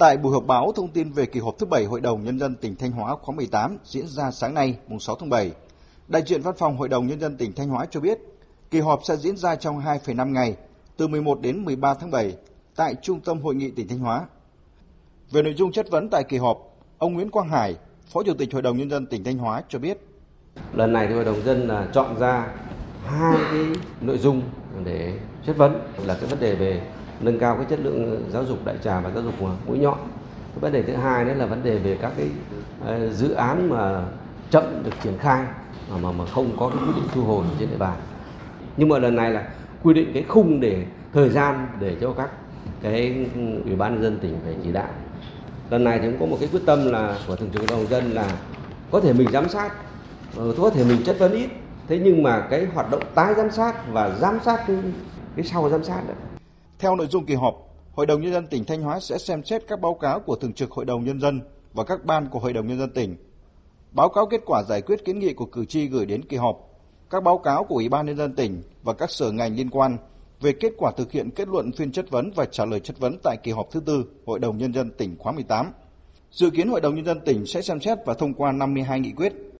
Tại buổi họp báo thông tin về kỳ họp thứ 7 Hội đồng Nhân dân tỉnh Thanh Hóa khóa 18 diễn ra sáng nay, mùng 6 tháng 7, đại diện văn phòng Hội đồng Nhân dân tỉnh Thanh Hóa cho biết kỳ họp sẽ diễn ra trong 2,5 ngày, từ 11 đến 13 tháng 7, tại Trung tâm Hội nghị tỉnh Thanh Hóa. Về nội dung chất vấn tại kỳ họp, ông Nguyễn Quang Hải, Phó Chủ tịch Hội đồng Nhân dân tỉnh Thanh Hóa cho biết. Lần này thì Hội đồng dân là chọn ra hai cái nội dung để chất vấn là cái vấn đề về nâng cao cái chất lượng ờ, giáo dục đại trà và giáo dục mũi nhọn. Cái vấn đề thứ hai đấy là vấn đề về các cái ờ, dự án mà chậm được triển khai à, mà mà không có cái quyết định thu hồi trên địa bàn. Nhưng mà lần này là quy định cái khung để thời gian để cho các cái ừ, ủy ban nhân dân tỉnh phải chỉ đạo. Lần này thì cũng có một cái quyết tâm là của thường trực đồng dân là có thể mình giám sát, ờ, có thể mình chất vấn ít, thế nhưng mà cái hoạt động tái giám sát và giám sát cái, cái sau giám sát đấy theo nội dung kỳ họp, Hội đồng Nhân dân tỉnh Thanh Hóa sẽ xem xét các báo cáo của Thường trực Hội đồng Nhân dân và các ban của Hội đồng Nhân dân tỉnh, báo cáo kết quả giải quyết kiến nghị của cử tri gửi đến kỳ họp, các báo cáo của Ủy ban Nhân dân tỉnh và các sở ngành liên quan về kết quả thực hiện kết luận phiên chất vấn và trả lời chất vấn tại kỳ họp thứ tư Hội đồng Nhân dân tỉnh khóa 18. Dự kiến Hội đồng Nhân dân tỉnh sẽ xem xét và thông qua 52 nghị quyết